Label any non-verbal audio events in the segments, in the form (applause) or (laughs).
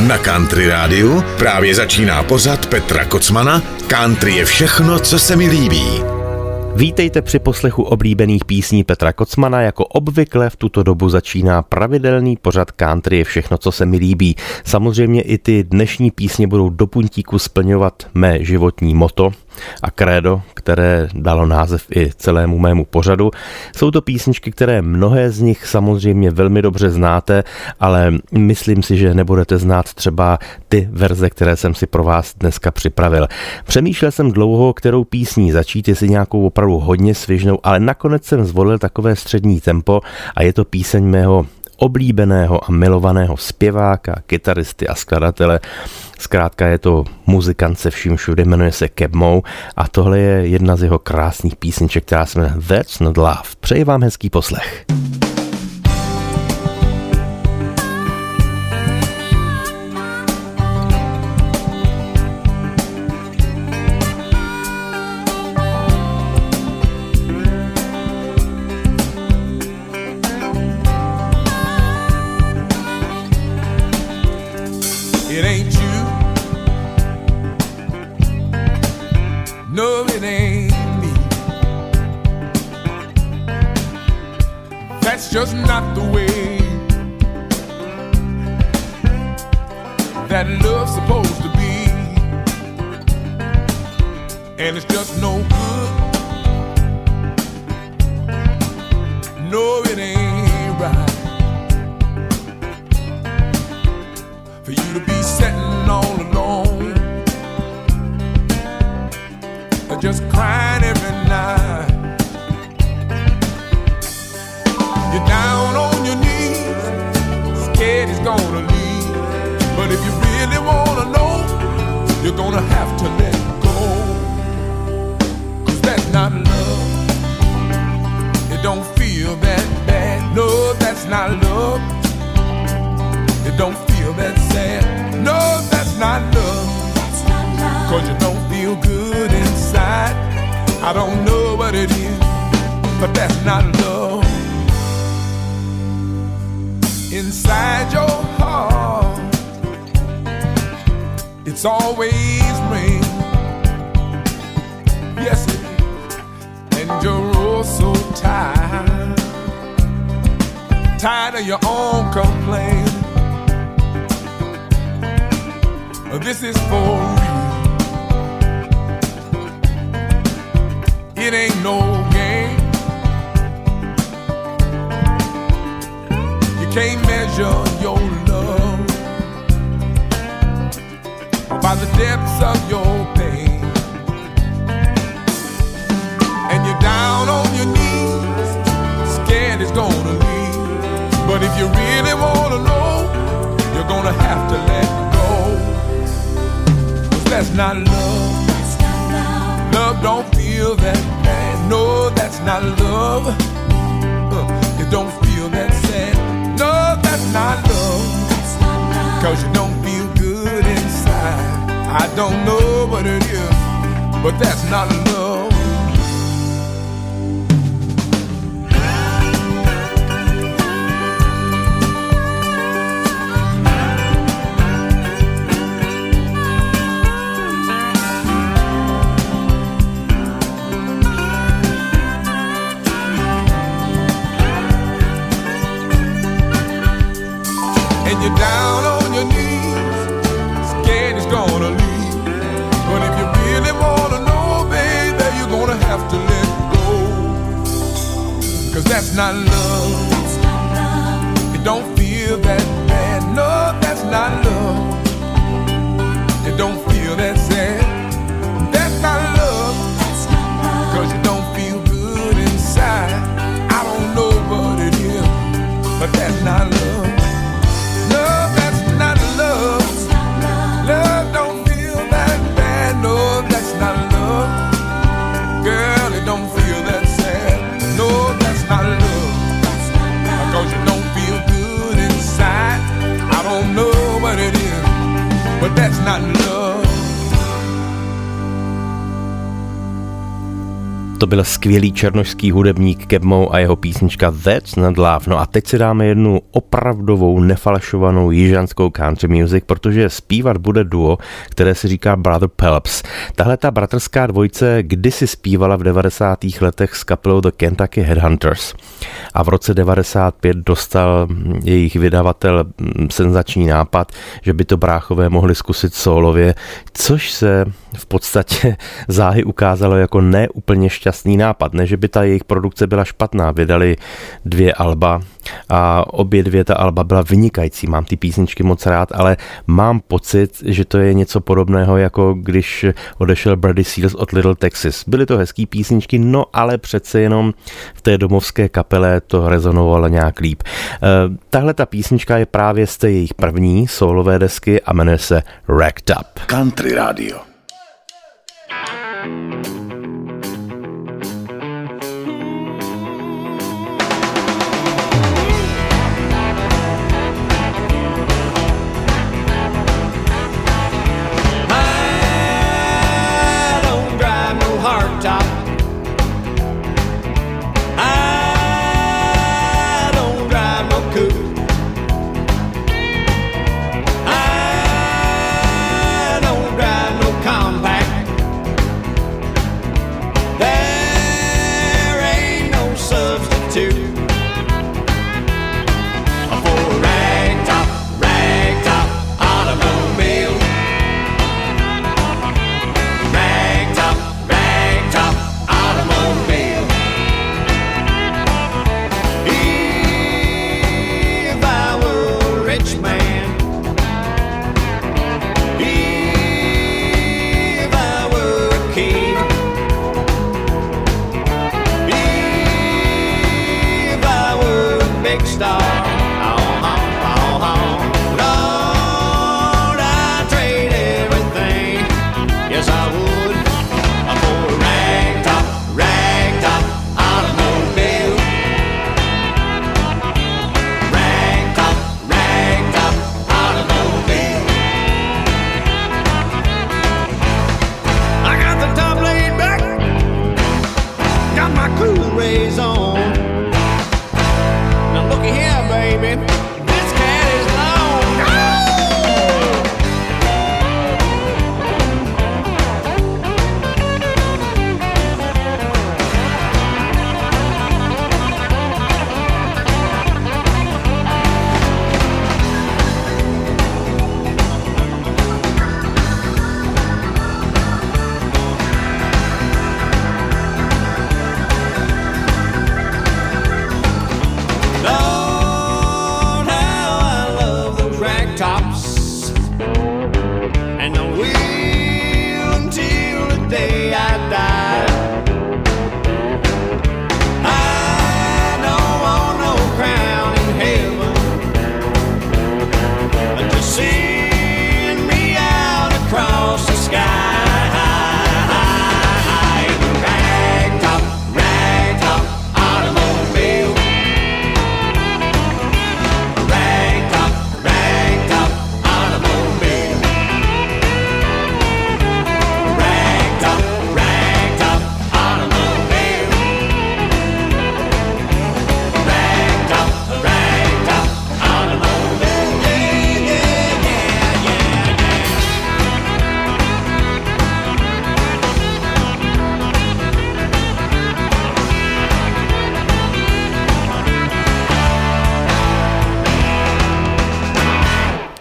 Na Country Rádiu právě začíná pořad Petra Kocmana Country je všechno, co se mi líbí. Vítejte při poslechu oblíbených písní Petra Kocmana. Jako obvykle v tuto dobu začíná pravidelný pořad country je všechno, co se mi líbí. Samozřejmě i ty dnešní písně budou do puntíku splňovat mé životní moto, a krédo, které dalo název i celému mému pořadu. Jsou to písničky, které mnohé z nich samozřejmě velmi dobře znáte, ale myslím si, že nebudete znát třeba ty verze, které jsem si pro vás dneska připravil. Přemýšlel jsem dlouho, kterou písní začít, jestli nějakou opravdu hodně svižnou, ale nakonec jsem zvolil takové střední tempo a je to píseň mého oblíbeného a milovaného zpěváka, kytaristy a skladatele. Zkrátka je to muzikant se vším všude, jmenuje se Kebmo a tohle je jedna z jeho krásných písniček, která se jmenuje That's Not Love. Přeji vám hezký poslech. just And it's just no good. No, it ain't right for you to be sitting all alone, just crying every night. You're down on your knees, scared he's gonna leave. But if you really wanna know, you're gonna have that's not love. It don't feel that sad. No, that's not love. Cause you don't feel good inside. I don't know what it is, but that's not love inside your heart. It's always rain. Yes, it is. And you're all so tired. Tired of your own complaint. This is for real. It ain't no game. You can't measure your love by the depths of your you really wanna know, you're gonna have to let go. Cause that's not love. Love don't feel that bad. No, that's not love. Uh, it don't feel that sad. No, that's not love. Cause you don't feel good inside. I don't know what it is, but that's not love. Not love. That's not love. To byl skvělý černošský hudebník Kebmo a jeho písnička That's Not Love. No a teď si dáme jednu opravdovou nefalšovanou jižanskou country music, protože zpívat bude duo, které si říká Brother Pelps. Tahle ta bratrská dvojce kdysi zpívala v 90. letech s kapelou The Kentucky Headhunters a v roce 95 dostal jejich vydavatel senzační nápad, že by to bráchové mohli zkusit solově, což se v podstatě záhy ukázalo jako neúplně šťastný nápad. Ne, že by ta jejich produkce byla špatná. Vydali dvě alba a obě dvě ta alba byla vynikající. Mám ty písničky moc rád, ale mám pocit, že to je něco podobného, jako když odešel Brady Seals od Little Texas. Byly to hezký písničky, no ale přece jenom v té domovské kapele to rezonovalo nějak líp. Eh, tahle ta písnička je právě z té jejich první solové desky a jmenuje se Racked Up. Country Radio.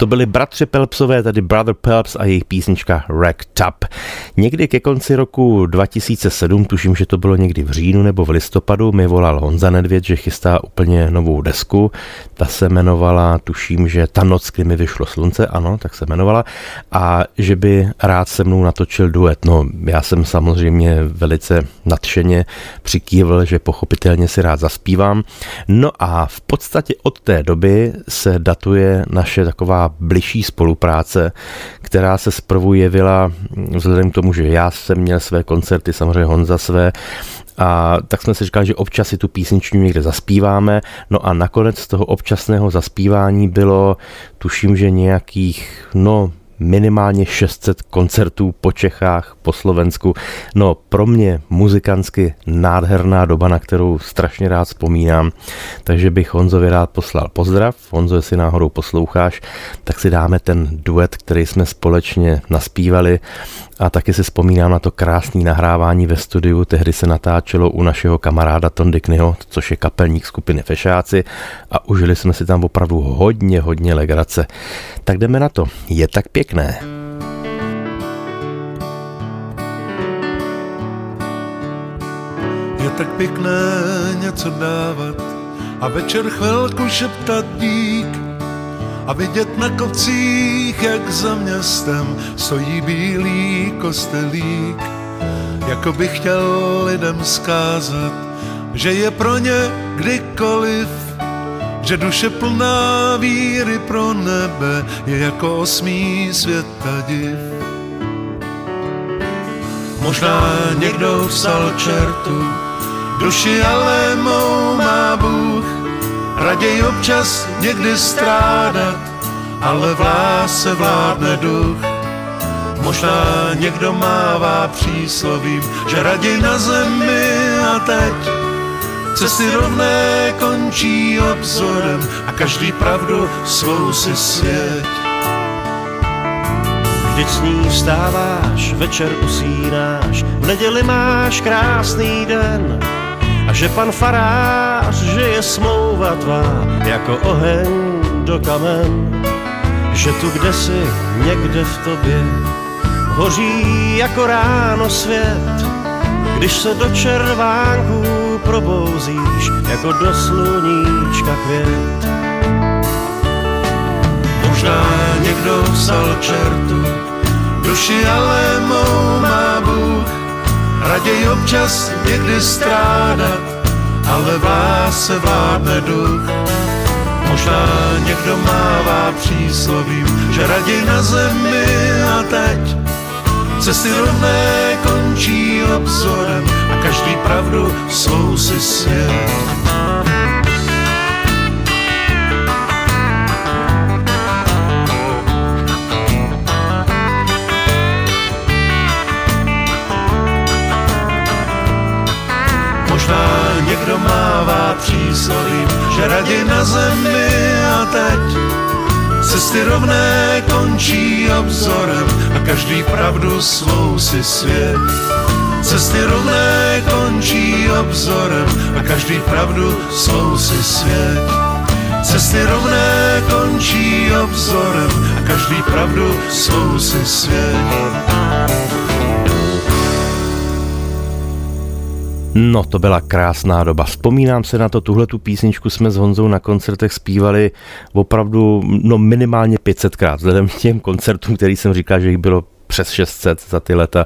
To byli bratři Pelpsové, tedy Brother Pelps a jejich písnička Racked Up. Někdy ke konci roku 2007, tuším, že to bylo někdy v říjnu nebo v listopadu, mi volal Honza Nedvěd, že chystá úplně novou desku. Ta se jmenovala, tuším, že Ta noc, kdy mi vyšlo slunce, ano, tak se jmenovala, a že by rád se mnou natočil duet. No, já jsem samozřejmě velice nadšeně přikývl, že pochopitelně si rád zaspívám. No a v podstatě od té doby se datuje naše taková bližší spolupráce, která se zprvu jevila vzhledem k tomu, že já jsem měl své koncerty, samozřejmě Honza své, a tak jsme si říkali, že občas si tu písničku někde zaspíváme, no a nakonec z toho občasného zaspívání bylo, tuším, že nějakých, no, minimálně 600 koncertů po Čechách, po Slovensku. No pro mě muzikantsky nádherná doba, na kterou strašně rád vzpomínám, takže bych Honzovi rád poslal pozdrav. Honzo, jestli náhodou posloucháš, tak si dáme ten duet, který jsme společně naspívali a taky si vzpomínám na to krásné nahrávání ve studiu. Tehdy se natáčelo u našeho kamaráda Tondy Knyho, což je kapelník skupiny Fešáci a užili jsme si tam opravdu hodně, hodně legrace. Tak jdeme na to. Je tak pěkné. Je tak pěkné něco dávat a večer chvilku šeptat dík a vidět na kopcích, jak za městem stojí bílý kostelík. Jako bych chtěl lidem zkázat, že je pro ně kdykoliv, že duše plná víry pro nebe je jako osmý světa div. Možná někdo vstal čertu, duši ale mou má Bůh, raději občas někdy strádat, ale v lásce vládne duch. Možná někdo mává příslovím, že raději na zemi a teď cesty rovné končí obzorem a každý pravdu svou si svět. Vždyť s ní vstáváš, večer usínáš, v neděli máš krásný den, a že pan farář, že je smlouva tvá jako oheň do kamen, že tu kde si někde v tobě hoří jako ráno svět, když se do červánků probouzíš jako do sluníčka květ. Možná někdo vzal čertu, duši ale mou má raději občas někdy strádat, ale vás se vládne duch. Možná někdo mává příslovím, že raději na zemi a teď cesty rovné končí obzorem a každý pravdu svou si svět. Někdo mává příslovím, že raději na zemi a teď cesty rovné končí obzorem a každý pravdu svou si svět. Cesty rovné končí obzorem a každý pravdu svou si svět. Cesty rovné končí obzorem a každý pravdu svou si svět. No, to byla krásná doba. Vzpomínám se na to, tuhle tu písničku jsme s Honzou na koncertech zpívali opravdu no, minimálně 500krát. Vzhledem k těm koncertům, který jsem říkal, že jich bylo přes 600 za ty leta,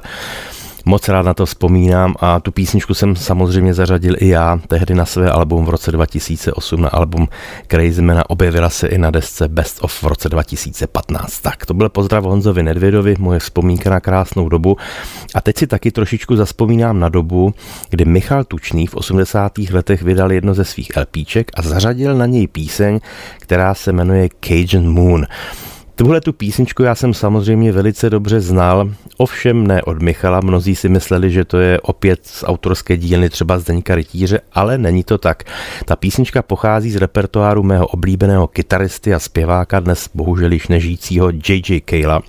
Moc rád na to vzpomínám a tu písničku jsem samozřejmě zařadil i já tehdy na své album v roce 2008 na album Crazy Man objevila se i na desce Best of v roce 2015. Tak to byl pozdrav Honzovi Nedvědovi, moje vzpomínka na krásnou dobu a teď si taky trošičku zaspomínám na dobu, kdy Michal Tučný v 80. letech vydal jedno ze svých LPček a zařadil na něj píseň, která se jmenuje Cajun Moon. Tuhle tu písničku já jsem samozřejmě velice dobře znal, ovšem ne od Michala, mnozí si mysleli, že to je opět z autorské dílny třeba Zdeňka Rytíře, ale není to tak. Ta písnička pochází z repertoáru mého oblíbeného kytaristy a zpěváka dnes bohužel již nežijícího J.J. Kayla.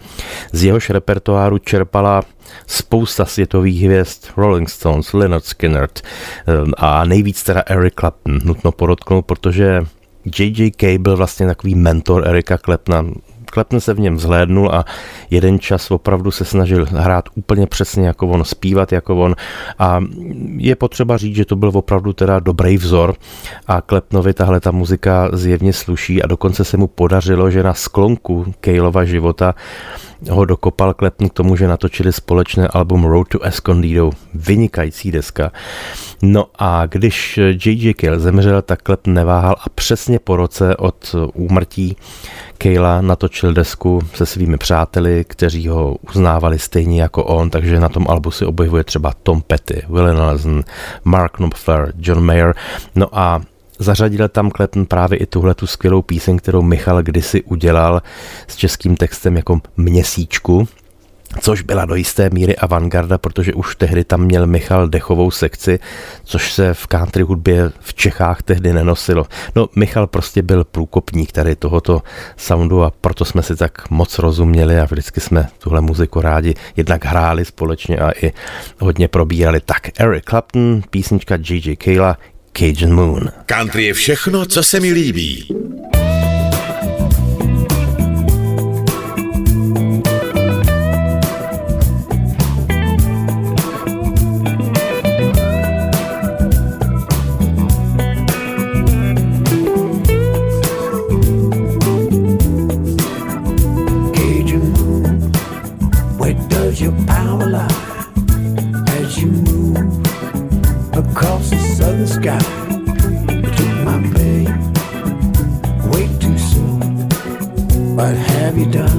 Z jehož repertoáru čerpala spousta světových hvězd, Rolling Stones, Leonard Skinner eh, a nejvíc teda Eric Clapton, nutno podotknout, protože J.J.K. byl vlastně takový mentor Erika Klepna, Klepne se v něm vzhlédnul a jeden čas opravdu se snažil hrát úplně přesně jako on, zpívat jako on. A je potřeba říct, že to byl opravdu teda dobrý vzor a Klepnovi tahle ta muzika zjevně sluší a dokonce se mu podařilo, že na sklonku Kejlova života ho dokopal Klepn k tomu, že natočili společné album Road to Escondido, vynikající deska. No a když J.J. Kill zemřel, tak Klepn neváhal a přesně po roce od úmrtí Kayla natočil desku se svými přáteli, kteří ho uznávali stejně jako on, takže na tom albu si objevuje třeba Tom Petty, Willie Nelson, Mark Knopfler, John Mayer. No a zařadil tam Clapton právě i tuhle tu skvělou píseň, kterou Michal kdysi udělal s českým textem jako Měsíčku což byla do jisté míry avantgarda, protože už tehdy tam měl Michal dechovou sekci, což se v country hudbě v Čechách tehdy nenosilo. No, Michal prostě byl průkopník tady tohoto soundu a proto jsme si tak moc rozuměli a vždycky jsme tuhle muziku rádi jednak hráli společně a i hodně probírali. Tak Eric Clapton, písnička J.J. Kayla, Cajun Moon. Country je všechno, co se mi líbí. What have you done?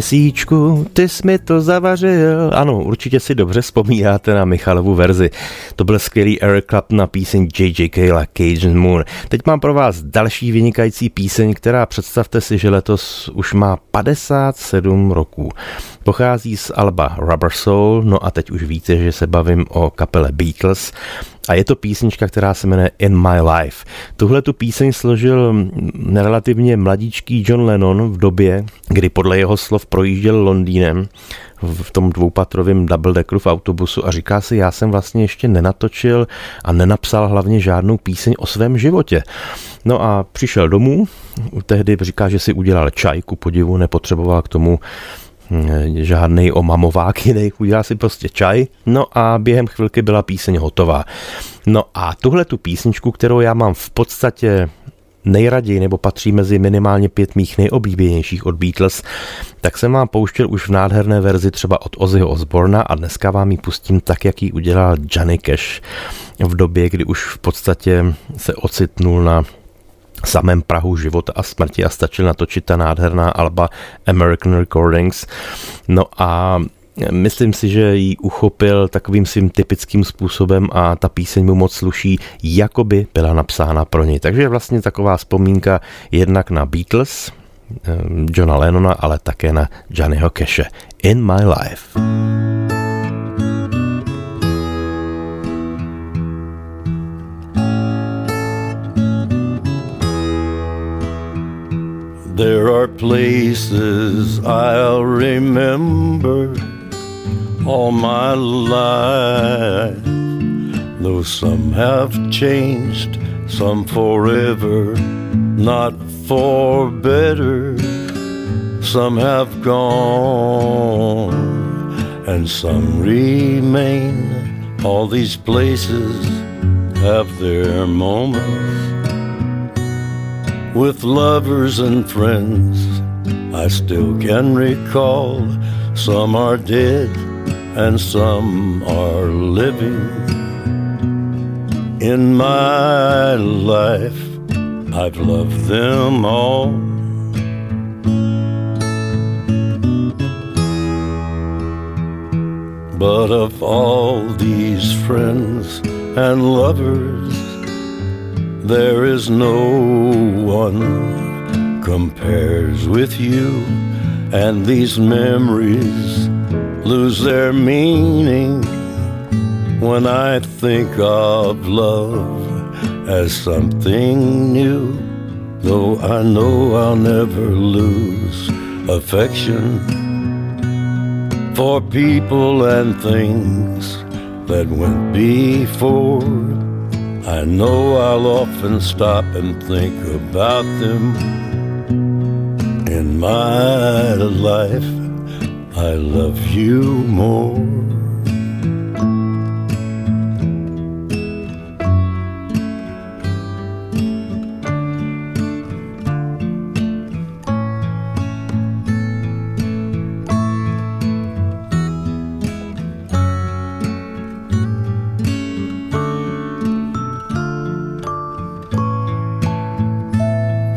Měsíčku, ty jsi mi to zavařil. Ano, určitě si dobře vzpomínáte na Michalovu verzi. To byl skvělý Eric Clapton na píseň J.J. Kayla Cajun Moon. Teď mám pro vás další vynikající píseň, která představte si, že letos už má 57 roků. Pochází z Alba Rubber Soul, no a teď už víte, že se bavím o kapele Beatles a je to písnička, která se jmenuje In My Life. Tuhle tu píseň složil relativně mladíčký John Lennon v době, kdy podle jeho slov projížděl Londýnem v tom dvoupatrovém double deckeru v autobusu a říká si, já jsem vlastně ještě nenatočil a nenapsal hlavně žádnou píseň o svém životě. No a přišel domů, tehdy říká, že si udělal čaj, ku podivu, nepotřeboval k tomu hm, žádný omamovák jiný, udělal si prostě čaj, no a během chvilky byla píseň hotová. No a tuhle tu písničku, kterou já mám v podstatě nejraději nebo patří mezi minimálně pět mých nejoblíbenějších od Beatles, tak jsem vám pouštěl už v nádherné verzi třeba od Ozzyho Osborna a dneska vám ji pustím tak, jak ji udělal Johnny Cash v době, kdy už v podstatě se ocitnul na samém Prahu života a smrti a stačil natočit ta nádherná alba American Recordings. No a Myslím si, že ji uchopil takovým svým typickým způsobem a ta píseň mu moc sluší, jako by byla napsána pro něj. Takže vlastně taková vzpomínka jednak na Beatles, eh, Johna Lennona, ale také na Johnnyho Cashe. In My Life. There are places I'll remember all my life. Though some have changed, some forever, not for better. Some have gone, and some remain. All these places have their moments with lovers and friends. I still can recall some are dead and some are living. In my life, I've loved them all. But of all these friends and lovers, there is no one compares with you, and these memories lose their meaning when I think of love as something new. Though I know I'll never lose affection for people and things that went before. I know I'll often stop and think about them. In my life, I love you more.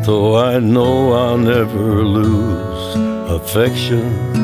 though I know I'll never lose affection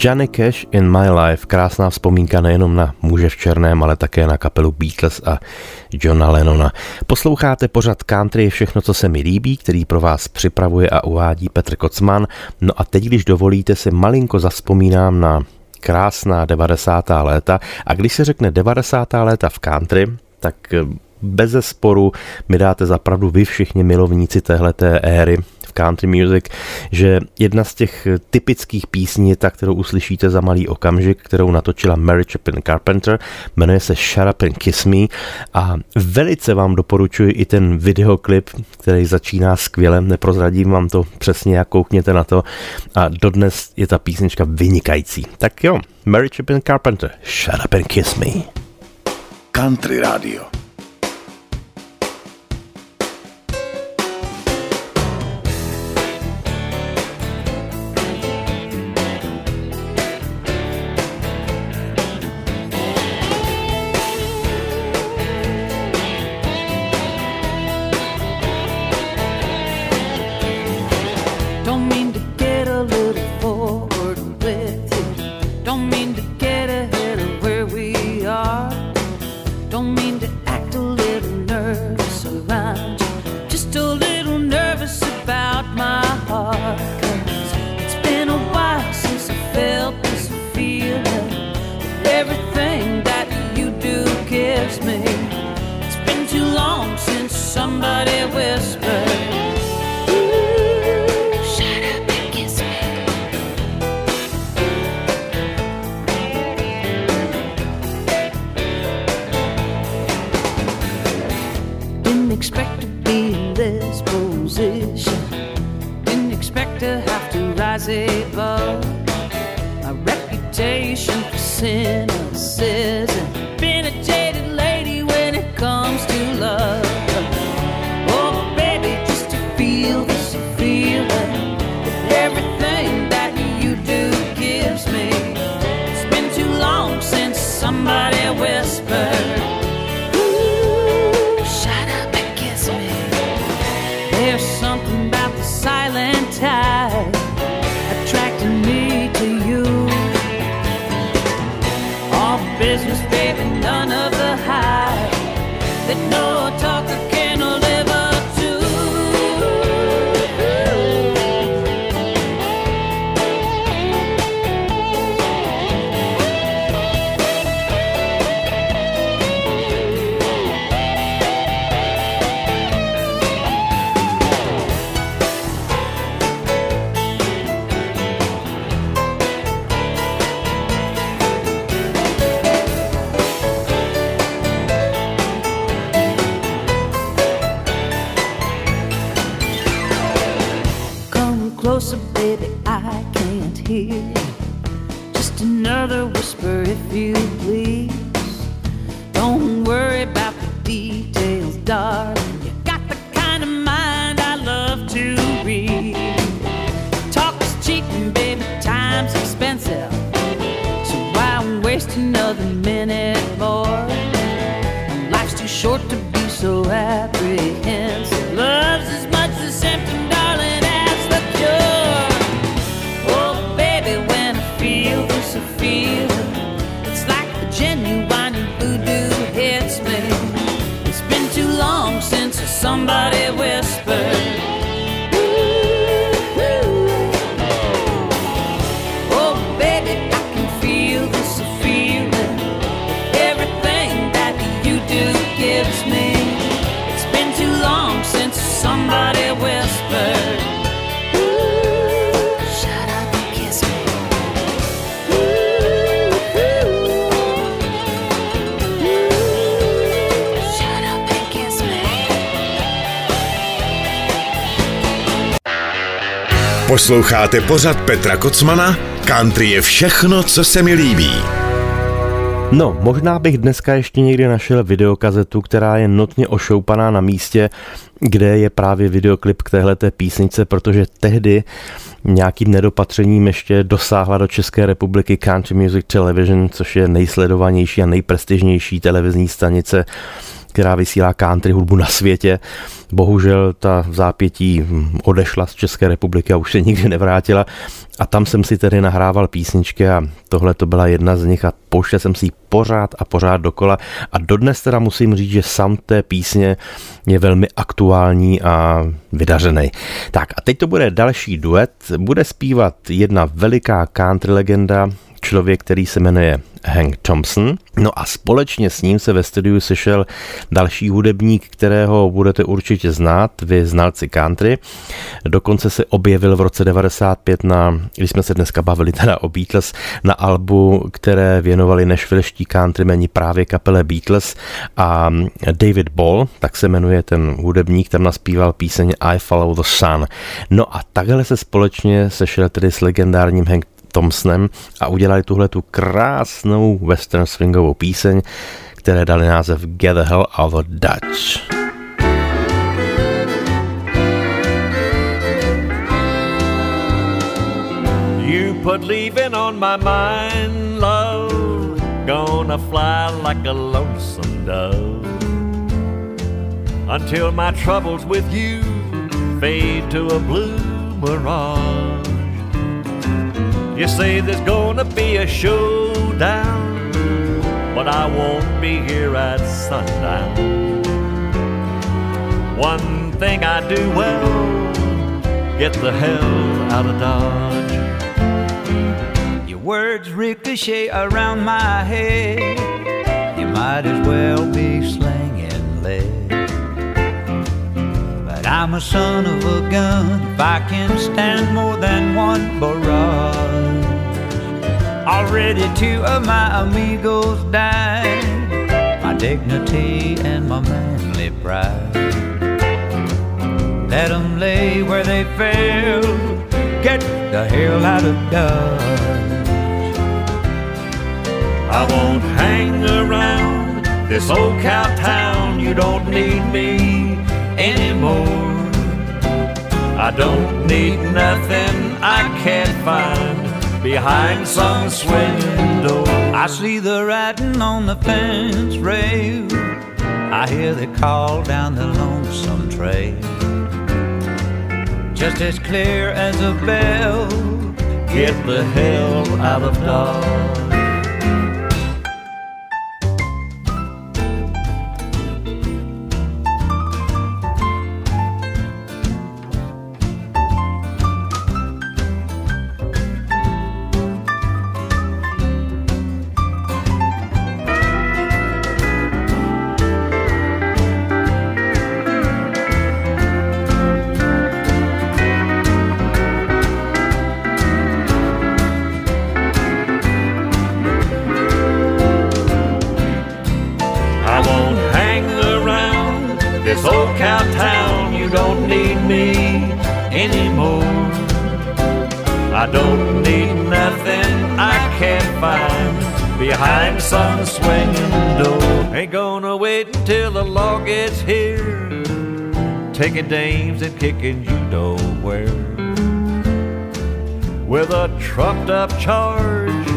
Johnny Cash in My Life, krásná vzpomínka nejenom na muže v černém, ale také na kapelu Beatles a Johna Lennona. Posloucháte pořad Country všechno, co se mi líbí, který pro vás připravuje a uvádí Petr Kocman. No a teď, když dovolíte, si malinko zaspomínám na krásná 90. léta a když se řekne 90. léta v country, tak bez sporu mi dáte zapravdu vy všichni milovníci téhleté éry country music, že jedna z těch typických písní je ta, kterou uslyšíte za malý okamžik, kterou natočila Mary Chapin Carpenter, jmenuje se Shut Up and Kiss Me a velice vám doporučuji i ten videoklip, který začíná skvěle, neprozradím vám to přesně, jak koukněte na to a dodnes je ta písnička vynikající. Tak jo, Mary Chapin Carpenter, Shut Up and Kiss Me. Country Radio. Don't mean to Posloucháte pořad Petra Kocmana? Country je všechno, co se mi líbí. No, možná bych dneska ještě někdy našel videokazetu, která je notně ošoupaná na místě, kde je právě videoklip k téhleté písnice, protože tehdy nějakým nedopatřením ještě dosáhla do České republiky Country Music Television, což je nejsledovanější a nejprestižnější televizní stanice která vysílá country hudbu na světě. Bohužel ta v zápětí odešla z České republiky a už se nikdy nevrátila. A tam jsem si tedy nahrával písničky a tohle to byla jedna z nich a pouštěl jsem si ji pořád a pořád dokola. A dodnes teda musím říct, že sam té písně je velmi aktuální a vydařený. Tak a teď to bude další duet. Bude zpívat jedna veliká country legenda, člověk, který se jmenuje Hank Thompson. No a společně s ním se ve studiu sešel další hudebník, kterého budete určitě znát, vy znalci country. Dokonce se objevil v roce 95 na, když jsme se dneska bavili teda o Beatles, na albu, které věnovali nešvilští countrymeni právě kapele Beatles a David Ball, tak se jmenuje ten hudebník, tam naspíval píseň I Follow the Sun. No a takhle se společně sešel tedy s legendárním Hank Thompsonem a udělali tuhle tu krásnou western swingovou píseň, které dali název Get the Hell Out of Dutch. You put leaving on my mind, love. Gonna fly like a lonesome dove. Until my troubles with you fade to a blue mirage. You say there's gonna be a showdown, but I won't be here at sundown. One thing I do well, get the hell out of Dodge. Your words ricochet around my head. You might as well be slinging I'm a son of a gun if I can stand more than one barrage. Already two of my amigos died. My dignity and my manly pride. Let 'em lay where they fell. Get the hell out of Dodge. I won't hang around this old cow town. You don't need me anymore. I don't need nothing I can't find behind some swing door. I see the writing on the fence rail. I hear the call down the lonesome trail. Just as clear as a bell. Get the hell out of Dodge. Taking dames and kicking you nowhere. With a trumped up charge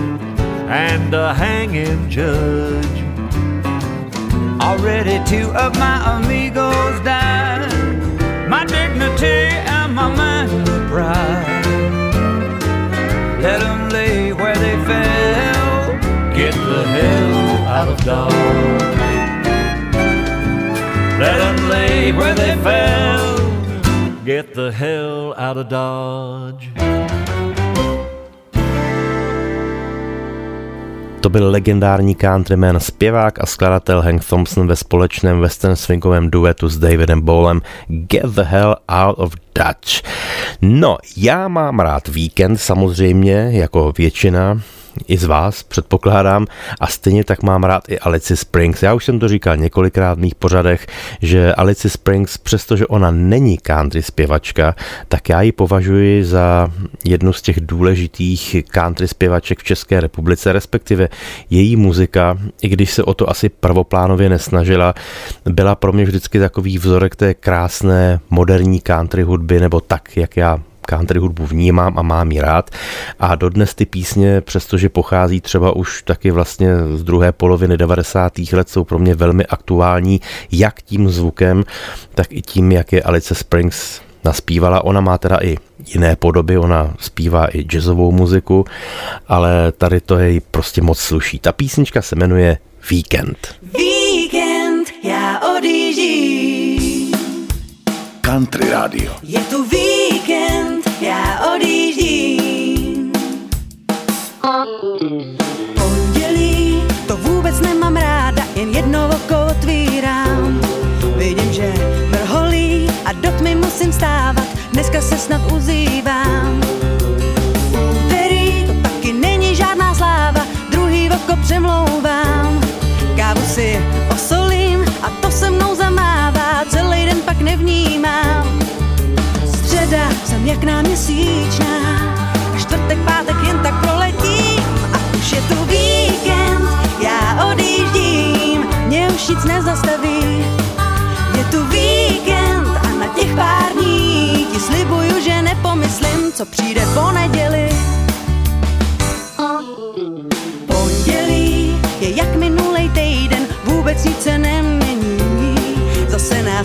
and a hanging judge. Already two of my amigos died. My dignity and my manhood pride. Let them lay where they fell. Get the hell out of Dodge. Let them lay where they fell. Get the hell out of Dodge. To byl legendární countryman, zpěvák a skladatel Hank Thompson ve společném western swingovém duetu s Davidem Bowlem Get the Hell Out of Dutch. No, já mám rád víkend samozřejmě, jako většina i z vás, předpokládám, a stejně tak mám rád i Alice Springs. Já už jsem to říkal několikrát v mých pořadech, že Alice Springs, přestože ona není country zpěvačka, tak já ji považuji za jednu z těch důležitých country zpěvaček v České republice, respektive její muzika, i když se o to asi prvoplánově nesnažila, byla pro mě vždycky takový vzorek té krásné moderní country hudby, nebo tak, jak já country hudbu vnímám a mám ji rád. A dodnes ty písně, přestože pochází třeba už taky vlastně z druhé poloviny 90. let, jsou pro mě velmi aktuální, jak tím zvukem, tak i tím, jak je Alice Springs naspívala. Ona má teda i jiné podoby, ona zpívá i jazzovou muziku, ale tady to jej prostě moc sluší. Ta písnička se jmenuje Weekend. Víkend, já odjíždím. Country Radio. Je tu víkend,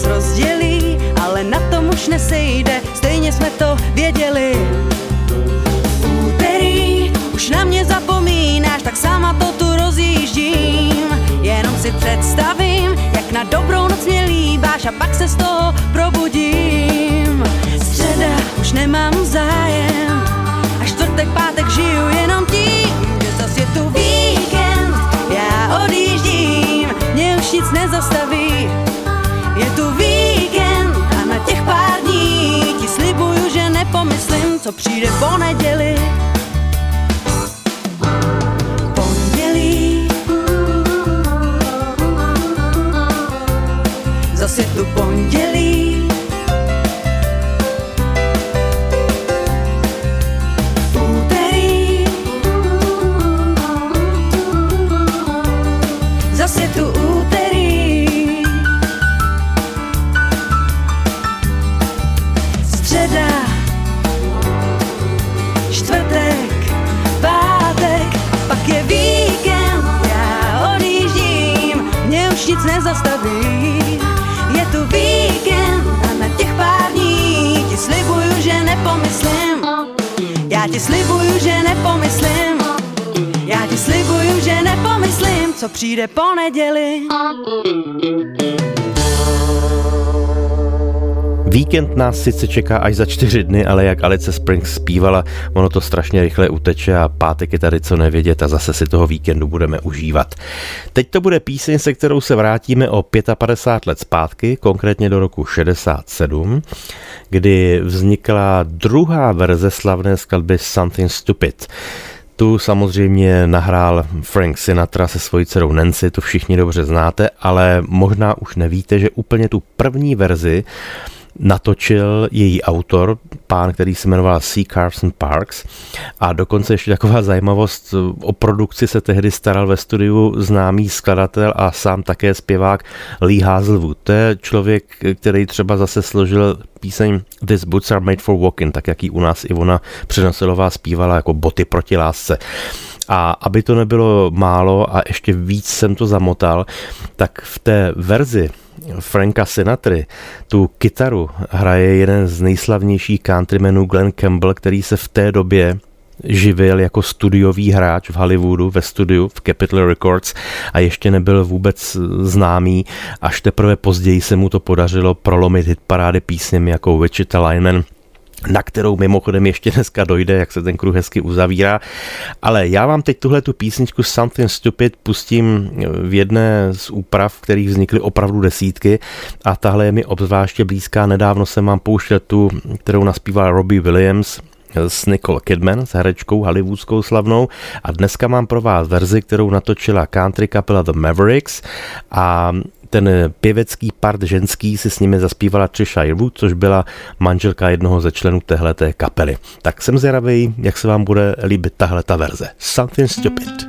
rozdělí, ale na tom už nesejde, stejně jsme to věděli. Úterý, už na mě zapomínáš, tak sama to tu rozjíždím. Jenom si představím, jak na dobrou noc mě líbáš a pak se z toho probudím. Přijde po neděli. Přijde po neděli Víkend nás sice čeká až za čtyři dny, ale jak Alice Springs zpívala, ono to strašně rychle uteče a pátek je tady co nevědět a zase si toho víkendu budeme užívat. Teď to bude píseň, se kterou se vrátíme o 55 let zpátky, konkrétně do roku 67, kdy vznikla druhá verze slavné skladby Something Stupid. Tu samozřejmě nahrál Frank Sinatra se svojí dcerou Nancy, to všichni dobře znáte, ale možná už nevíte, že úplně tu první verzi natočil její autor, pán, který se jmenoval C. Carson Parks a dokonce ještě taková zajímavost, o produkci se tehdy staral ve studiu známý skladatel a sám také zpěvák Lee Hazelwood. To je člověk, který třeba zase složil píseň This Boots Are Made for Walking, tak jak ji u nás Ivona Přenosilová zpívala jako boty proti lásce. A aby to nebylo málo a ještě víc jsem to zamotal, tak v té verzi Franka Sinatry tu kytaru hraje jeden z nejslavnějších countrymenů Glenn Campbell, který se v té době živil jako studiový hráč v Hollywoodu, ve studiu v Capitol Records a ještě nebyl vůbec známý, až teprve později se mu to podařilo prolomit hitparády písněmi jako Wichita Lineman, na kterou mimochodem ještě dneska dojde, jak se ten kruh hezky uzavírá. Ale já vám teď tuhle tu písničku Something Stupid pustím v jedné z úprav, kterých vznikly opravdu desítky a tahle je mi obzvláště blízká. Nedávno jsem vám pouštěl tu, kterou naspíval Robbie Williams, s Nicole Kidman, s herečkou hollywoodskou slavnou a dneska mám pro vás verzi, kterou natočila country kapela The Mavericks a ten pěvecký part ženský si s nimi zaspívala Trisha Yearwood, což byla manželka jednoho ze členů téhleté kapely. Tak jsem zvědavý, jak se vám bude líbit tahle ta verze. Something Stupid.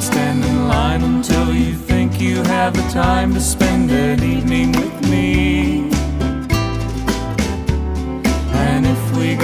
Stand in line until you think you have the time to spend an evening with me.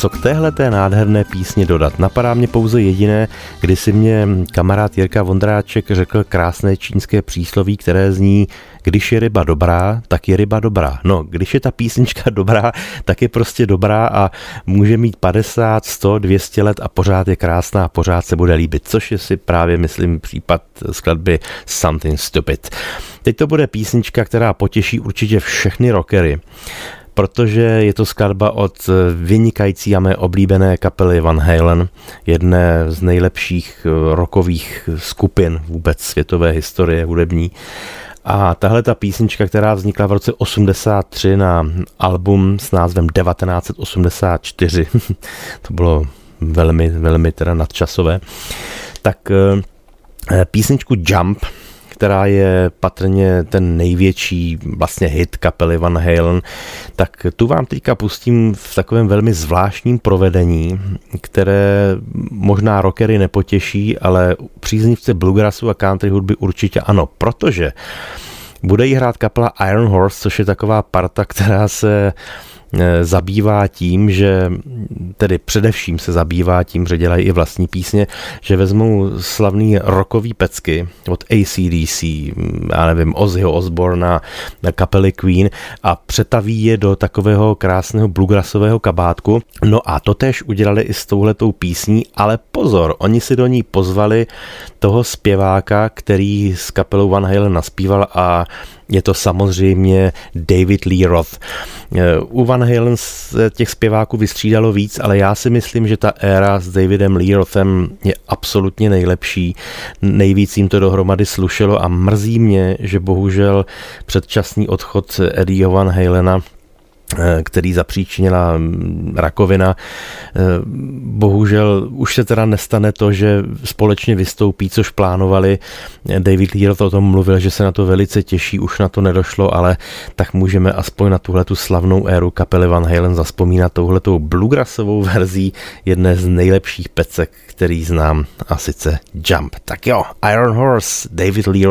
co k téhle té nádherné písni dodat? Napadá mě pouze jediné, kdy si mě kamarád Jirka Vondráček řekl krásné čínské přísloví, které zní, když je ryba dobrá, tak je ryba dobrá. No, když je ta písnička (laughs) dobrá, tak je prostě dobrá a může mít 50, 100, 200 let a pořád je krásná a pořád se bude líbit, což je si právě, myslím, případ skladby Something Stupid. Teď to bude písnička, která potěší určitě všechny rockery protože je to skladba od vynikající a mé oblíbené kapely Van Halen, jedné z nejlepších rokových skupin vůbec světové historie hudební. A tahle ta písnička, která vznikla v roce 83 na album s názvem 1984, (laughs) to bylo velmi, velmi teda nadčasové, tak písničku Jump která je patrně ten největší vlastně hit kapely Van Halen, tak tu vám teďka pustím v takovém velmi zvláštním provedení, které možná rockery nepotěší, ale příznivce bluegrassu a country hudby určitě ano, protože bude jí hrát kapela Iron Horse, což je taková parta, která se zabývá tím, že tedy především se zabývá tím, že dělají i vlastní písně, že vezmou slavný rokový pecky od ACDC, já nevím, Ozzyho Osborna, kapely Queen a přetaví je do takového krásného bluegrassového kabátku. No a to tež udělali i s touhletou písní, ale pozor, oni si do ní pozvali toho zpěváka, který s kapelou Van Halen naspíval a je to samozřejmě David Lee Roth. Eh, u Van Halen se těch zpěváků vystřídalo víc, ale já si myslím, že ta éra s Davidem Lee Rothem je absolutně nejlepší. Nejvíc jim to dohromady slušelo a mrzí mě, že bohužel předčasný odchod Eddieho Van Halena který zapříčinila mm, rakovina. Eh, bohužel už se teda nestane to, že společně vystoupí, což plánovali. David Lee o tom mluvil, že se na to velice těší, už na to nedošlo, ale tak můžeme aspoň na tuhle tu slavnou éru kapely Van Halen zaspomínat touhletou bluegrassovou verzí jedné z nejlepších pecek, který znám, a sice Jump. Tak jo, Iron Horse, David Lee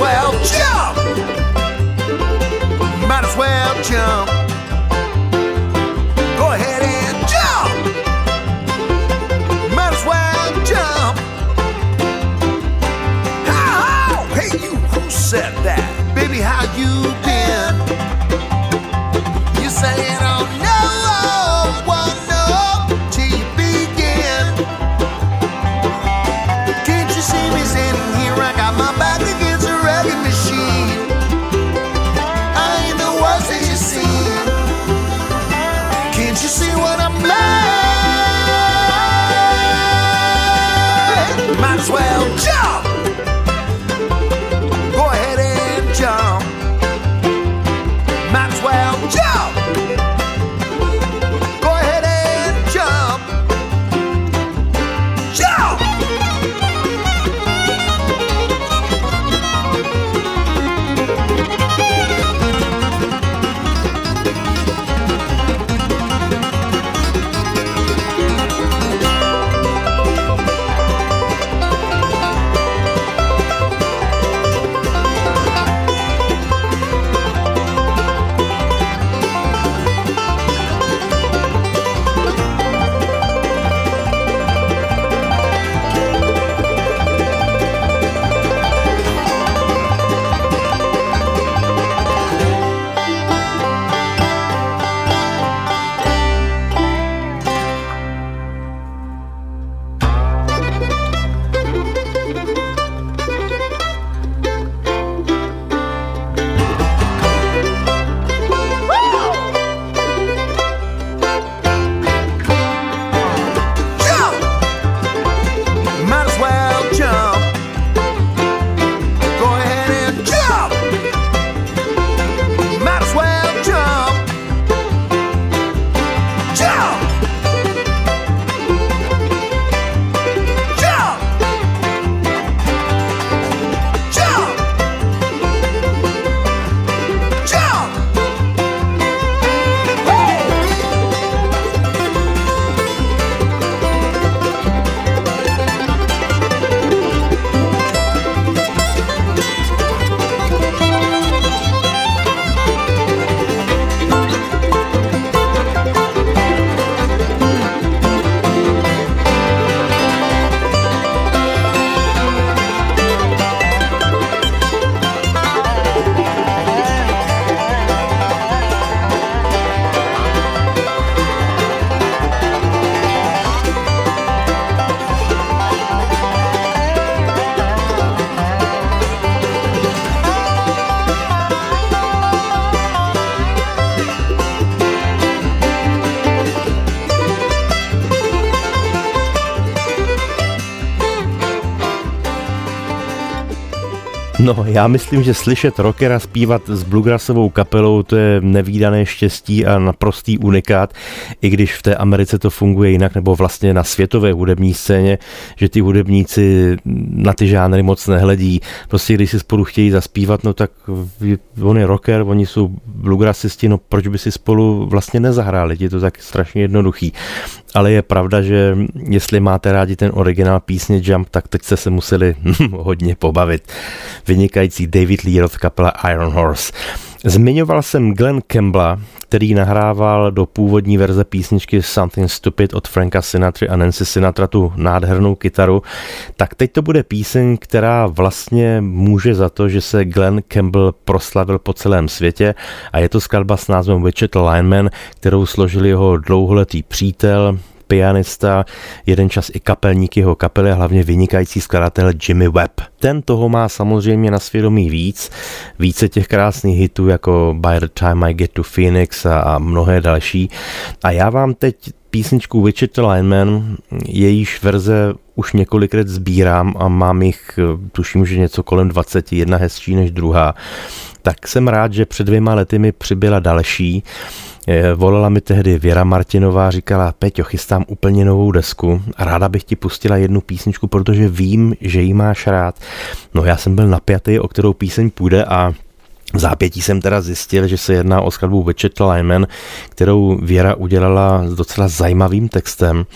well jump. Might as well jump. Go ahead and jump. Might as well jump. How? Hey, you, who said that? Baby, how you No, já myslím, že slyšet rockera zpívat s bluegrassovou kapelou, to je nevýdané štěstí a naprostý unikát, i když v té Americe to funguje jinak, nebo vlastně na světové hudební scéně, že ty hudebníci na ty žánry moc nehledí. Prostě když si spolu chtějí zaspívat, no tak on je rocker, oni jsou bluegrassisti, no proč by si spolu vlastně nezahráli, je to tak strašně jednoduchý. Ale je pravda, že jestli máte rádi ten originál písně Jump, tak teď jste se museli (laughs) hodně pobavit vynikající David Lee Roth kapela Iron Horse. Zmiňoval jsem Glenn Campbella, který nahrával do původní verze písničky Something Stupid od Franka Sinatra a Nancy Sinatra tu nádhernou kytaru, tak teď to bude píseň, která vlastně může za to, že se Glenn Campbell proslavil po celém světě. A je to skladba s názvem Wichita Lineman, kterou složil jeho dlouholetý přítel, pianista, jeden čas i kapelník jeho kapely hlavně vynikající skladatel Jimmy Webb. Ten toho má samozřejmě na svědomí víc, více těch krásných hitů jako By the Time I Get to Phoenix a, a mnohé další. A já vám teď písničku Wichita Lineman, jejíž verze už několikrát sbírám a mám jich, tuším, že něco kolem 20, jedna hezčí než druhá. Tak jsem rád, že před dvěma lety mi přibyla další. Eh, volala mi tehdy Věra Martinová, říkala, Peťo, chystám úplně novou desku a ráda bych ti pustila jednu písničku, protože vím, že ji máš rád. No já jsem byl napjatý, o kterou píseň půjde a v zápětí jsem teda zjistil, že se jedná o skladbu Witchet Lyman, kterou Věra udělala s docela zajímavým textem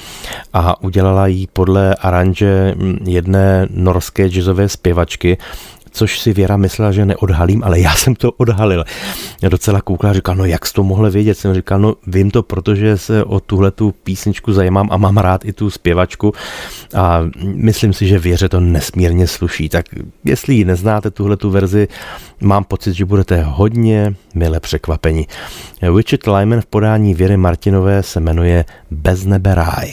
a udělala ji podle aranže jedné norské jazzové zpěvačky, což si Věra myslela, že neodhalím, ale já jsem to odhalil. Já docela koukla a říkal, no jak jsi to mohl vědět? Jsem říkal, no vím to, protože se o tuhle tu písničku zajímám a mám rád i tu zpěvačku a myslím si, že Věře to nesmírně sluší. Tak jestli ji neznáte, tuhle tu verzi, mám pocit, že budete hodně mile překvapeni. Witchet Lyman v podání Věry Martinové se jmenuje Bez nebe ráj.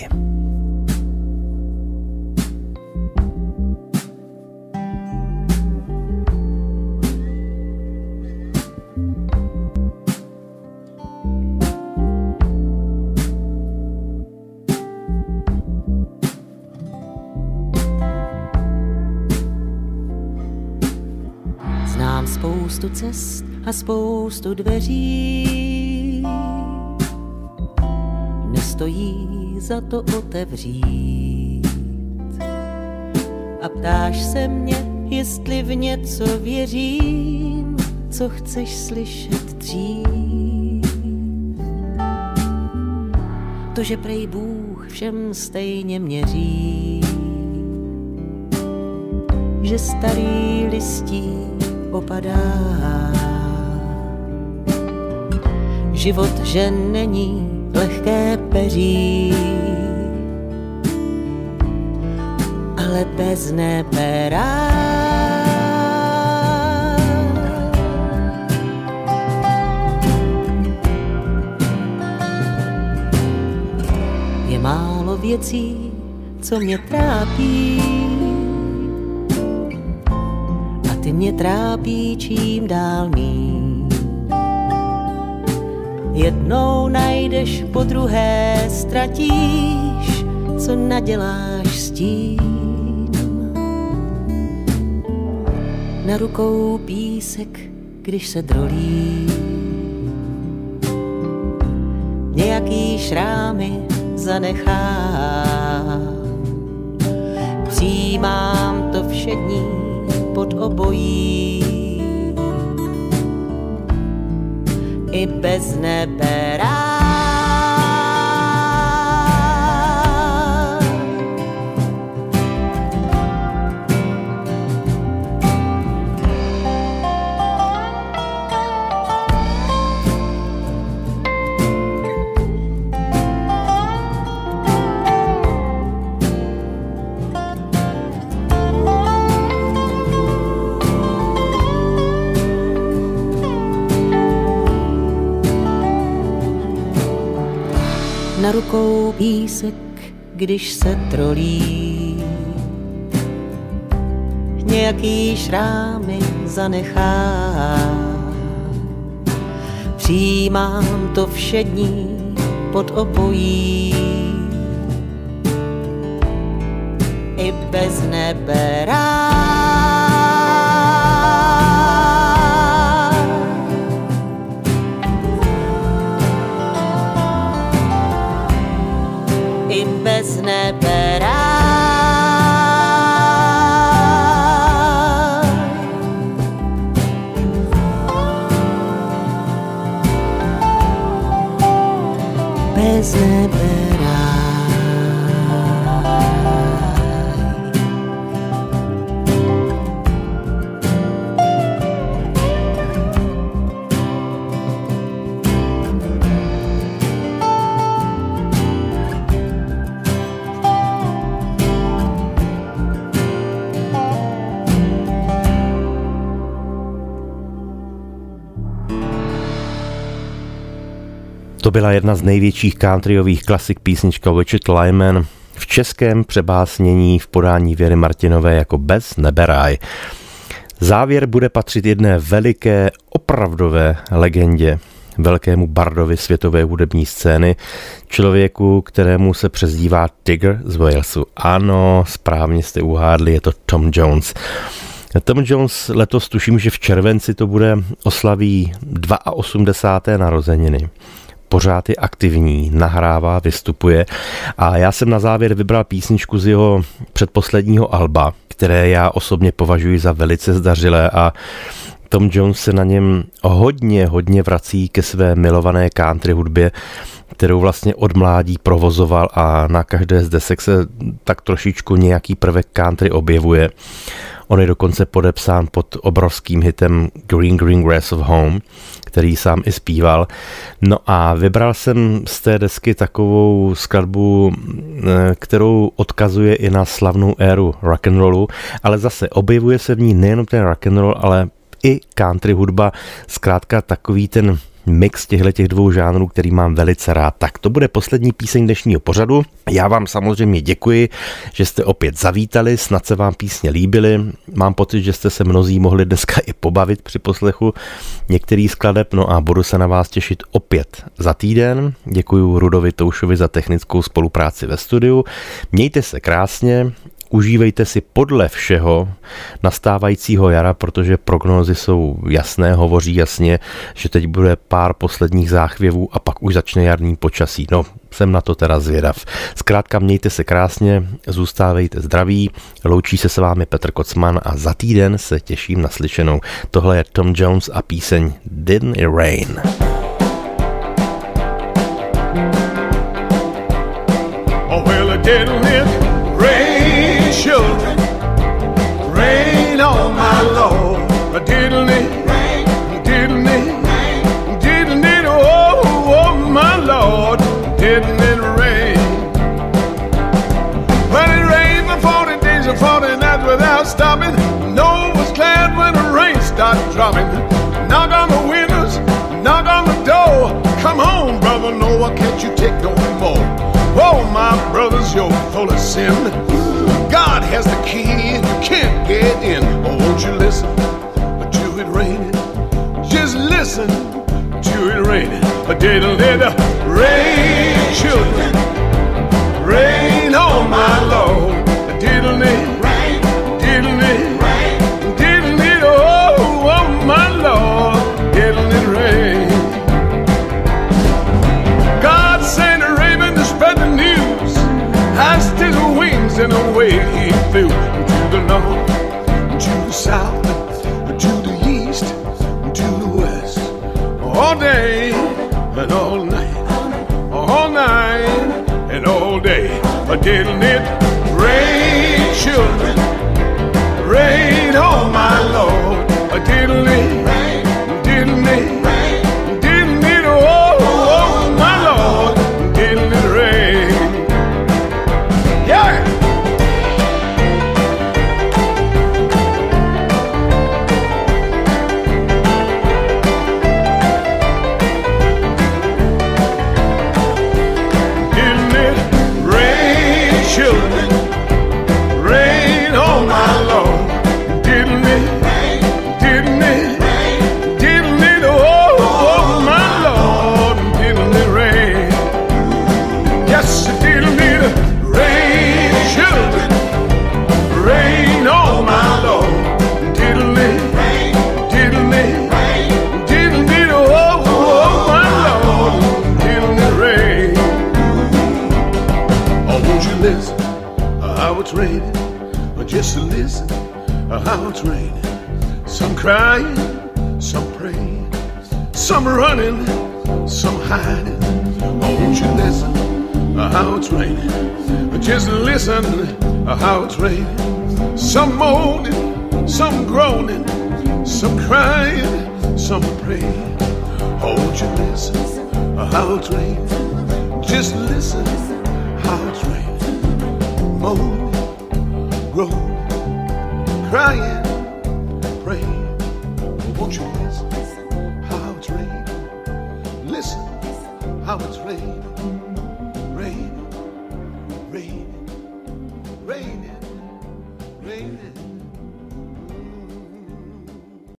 Spoustu cest a spoustu dveří. Nestojí za to otevřít. A ptáš se mě, jestli v něco věřím, co chceš slyšet dřív. To, že prej Bůh všem stejně měří, že starý listí opadá. Život, že není lehké peří, ale bez nebe Je málo věcí, co mě trápí, ty mě trápí čím dál míň. Jednou najdeš, po druhé ztratíš, co naděláš s tím. Na rukou písek, když se drolí, nějaký šrámy zanechá. Přijímám to všední, obojí. I bez nebe rád na rukou písek, když se trolí. Nějaký šrámy zanechá. Přijímám to všední pod obojí. I bez nebe rád. To byla jedna z největších countryových klasik písnička Richard Lyman v českém přebásnění v podání Věry Martinové jako Bez neberaj. Závěr bude patřit jedné veliké, opravdové legendě, velkému bardovi světové hudební scény, člověku, kterému se přezdívá Tigger z Walesu. Ano, správně jste uhádli, je to Tom Jones. Tom Jones letos tuším, že v červenci to bude oslaví 82. narozeniny pořád je aktivní, nahrává, vystupuje a já jsem na závěr vybral písničku z jeho předposledního alba, které já osobně považuji za velice zdařilé a Tom Jones se na něm hodně, hodně vrací ke své milované country hudbě, kterou vlastně od mládí provozoval a na každé z desek se tak trošičku nějaký prvek country objevuje. On je dokonce podepsán pod obrovským hitem Green Green Grass of Home, který sám i zpíval. No a vybral jsem z té desky takovou skladbu, eh, kterou odkazuje i na slavnou éru rock and rollu, ale zase objevuje se v ní nejenom ten rock and roll, ale i country hudba, zkrátka takový ten mix těchto těch dvou žánrů, který mám velice rád. Tak to bude poslední píseň dnešního pořadu. Já vám samozřejmě děkuji, že jste opět zavítali, snad se vám písně líbily. Mám pocit, že jste se mnozí mohli dneska i pobavit při poslechu některých skladeb, no a budu se na vás těšit opět za týden. Děkuji Rudovi Toušovi za technickou spolupráci ve studiu. Mějte se krásně, užívejte si podle všeho nastávajícího jara, protože prognózy jsou jasné, hovoří jasně, že teď bude pár posledních záchvěvů a pak už začne jarní počasí. No, jsem na to teda zvědav. Zkrátka mějte se krásně, zůstávejte zdraví, loučí se s vámi Petr Kocman a za týden se těším na slyšenou. Tohle je Tom Jones a píseň Didn't It Rain. Oh, well, it didn't it children. Rain on my Lord. Didn't it? Didn't it? Oh, oh, my Lord. Didn't it rain? Well, it rained for 40 days and 40 nights without stopping. Noah was glad when the rain started dropping. Knock on the windows, knock on the door. Come home, brother Noah, can't you take no more? Oh, my brothers, you're full of sin. God has the key and you can't get in. Oh, won't you listen to it raining? Just listen to it raining. A day to it rain, children. North, to the south, to the east, to the west. All day and all night, all night and all day. Didn't it rain, children? Some moaning, some groaning, some crying, some praying. Hold your listen, a howl train. Just listen.